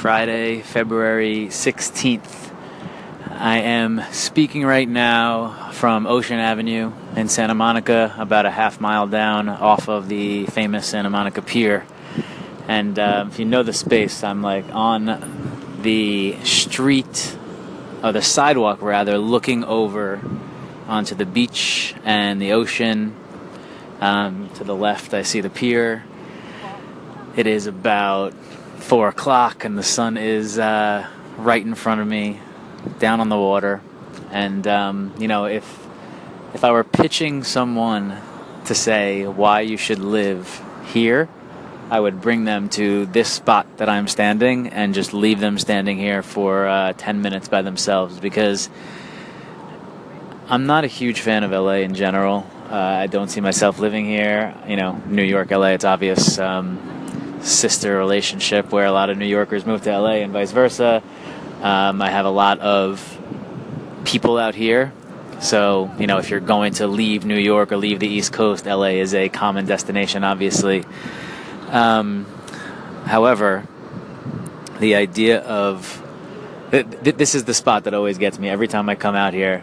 Friday, February 16th. I am speaking right now from Ocean Avenue in Santa Monica, about a half mile down off of the famous Santa Monica Pier. And uh, if you know the space, I'm like on the street, or the sidewalk rather, looking over onto the beach and the ocean. Um, to the left, I see the pier. It is about four o'clock, and the sun is uh, right in front of me, down on the water. And um, you know, if if I were pitching someone to say why you should live here, I would bring them to this spot that I'm standing and just leave them standing here for uh, 10 minutes by themselves because I'm not a huge fan of LA in general. Uh, I don't see myself living here. You know, New York, LA, it's obvious. Um, sister relationship where a lot of New Yorkers move to LA and vice versa. Um, I have a lot of people out here. So, you know, if you're going to leave New York or leave the East Coast, LA is a common destination, obviously. Um, however, the idea of th- th- this is the spot that always gets me every time I come out here,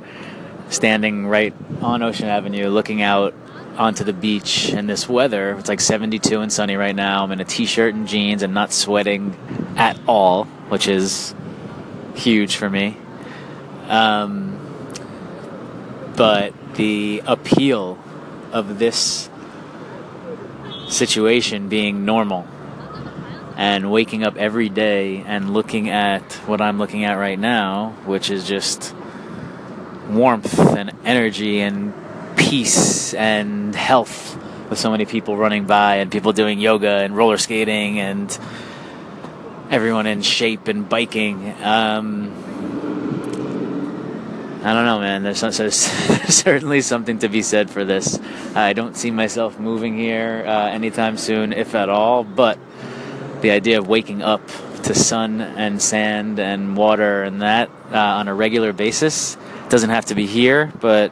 standing right on Ocean Avenue, looking out onto the beach in this weather. It's like 72 and sunny right now. I'm in a t-shirt and jeans and not sweating at all, which is huge for me. Um, but the appeal of this situation being normal and waking up every day and looking at what I'm looking at right now, which is just warmth and energy and peace and health with so many people running by and people doing yoga and roller skating and everyone in shape and biking. Um, I don't know, man. There's, there's, certainly something to be said for this. I don't see myself moving here uh, anytime soon, if at all. But the idea of waking up to sun and sand and water and that uh, on a regular basis doesn't have to be here, but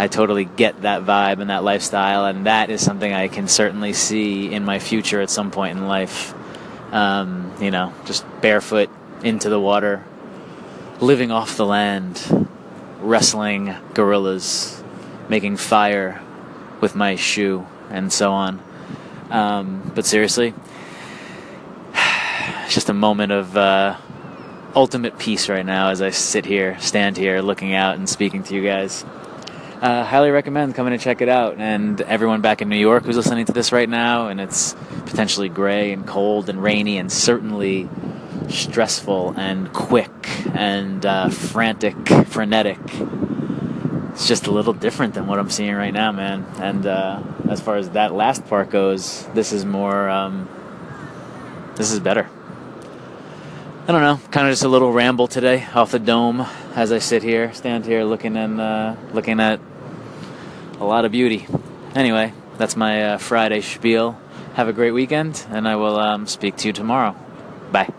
I totally get that vibe and that lifestyle, and that is something I can certainly see in my future at some point in life. Um, you know, just barefoot into the water, living off the land, wrestling gorillas, making fire with my shoe, and so on. Um, but seriously, it's just a moment of uh, ultimate peace right now as I sit here, stand here, looking out and speaking to you guys uh, highly recommend coming to check it out. And everyone back in New York who's listening to this right now, and it's potentially gray and cold and rainy and certainly stressful and quick and uh, frantic, frenetic. It's just a little different than what I'm seeing right now, man. And uh, as far as that last part goes, this is more. Um, this is better. I don't know, kind of just a little ramble today off the dome as I sit here, stand here, looking and uh, looking at a lot of beauty. Anyway, that's my uh, Friday spiel. Have a great weekend, and I will um, speak to you tomorrow. Bye.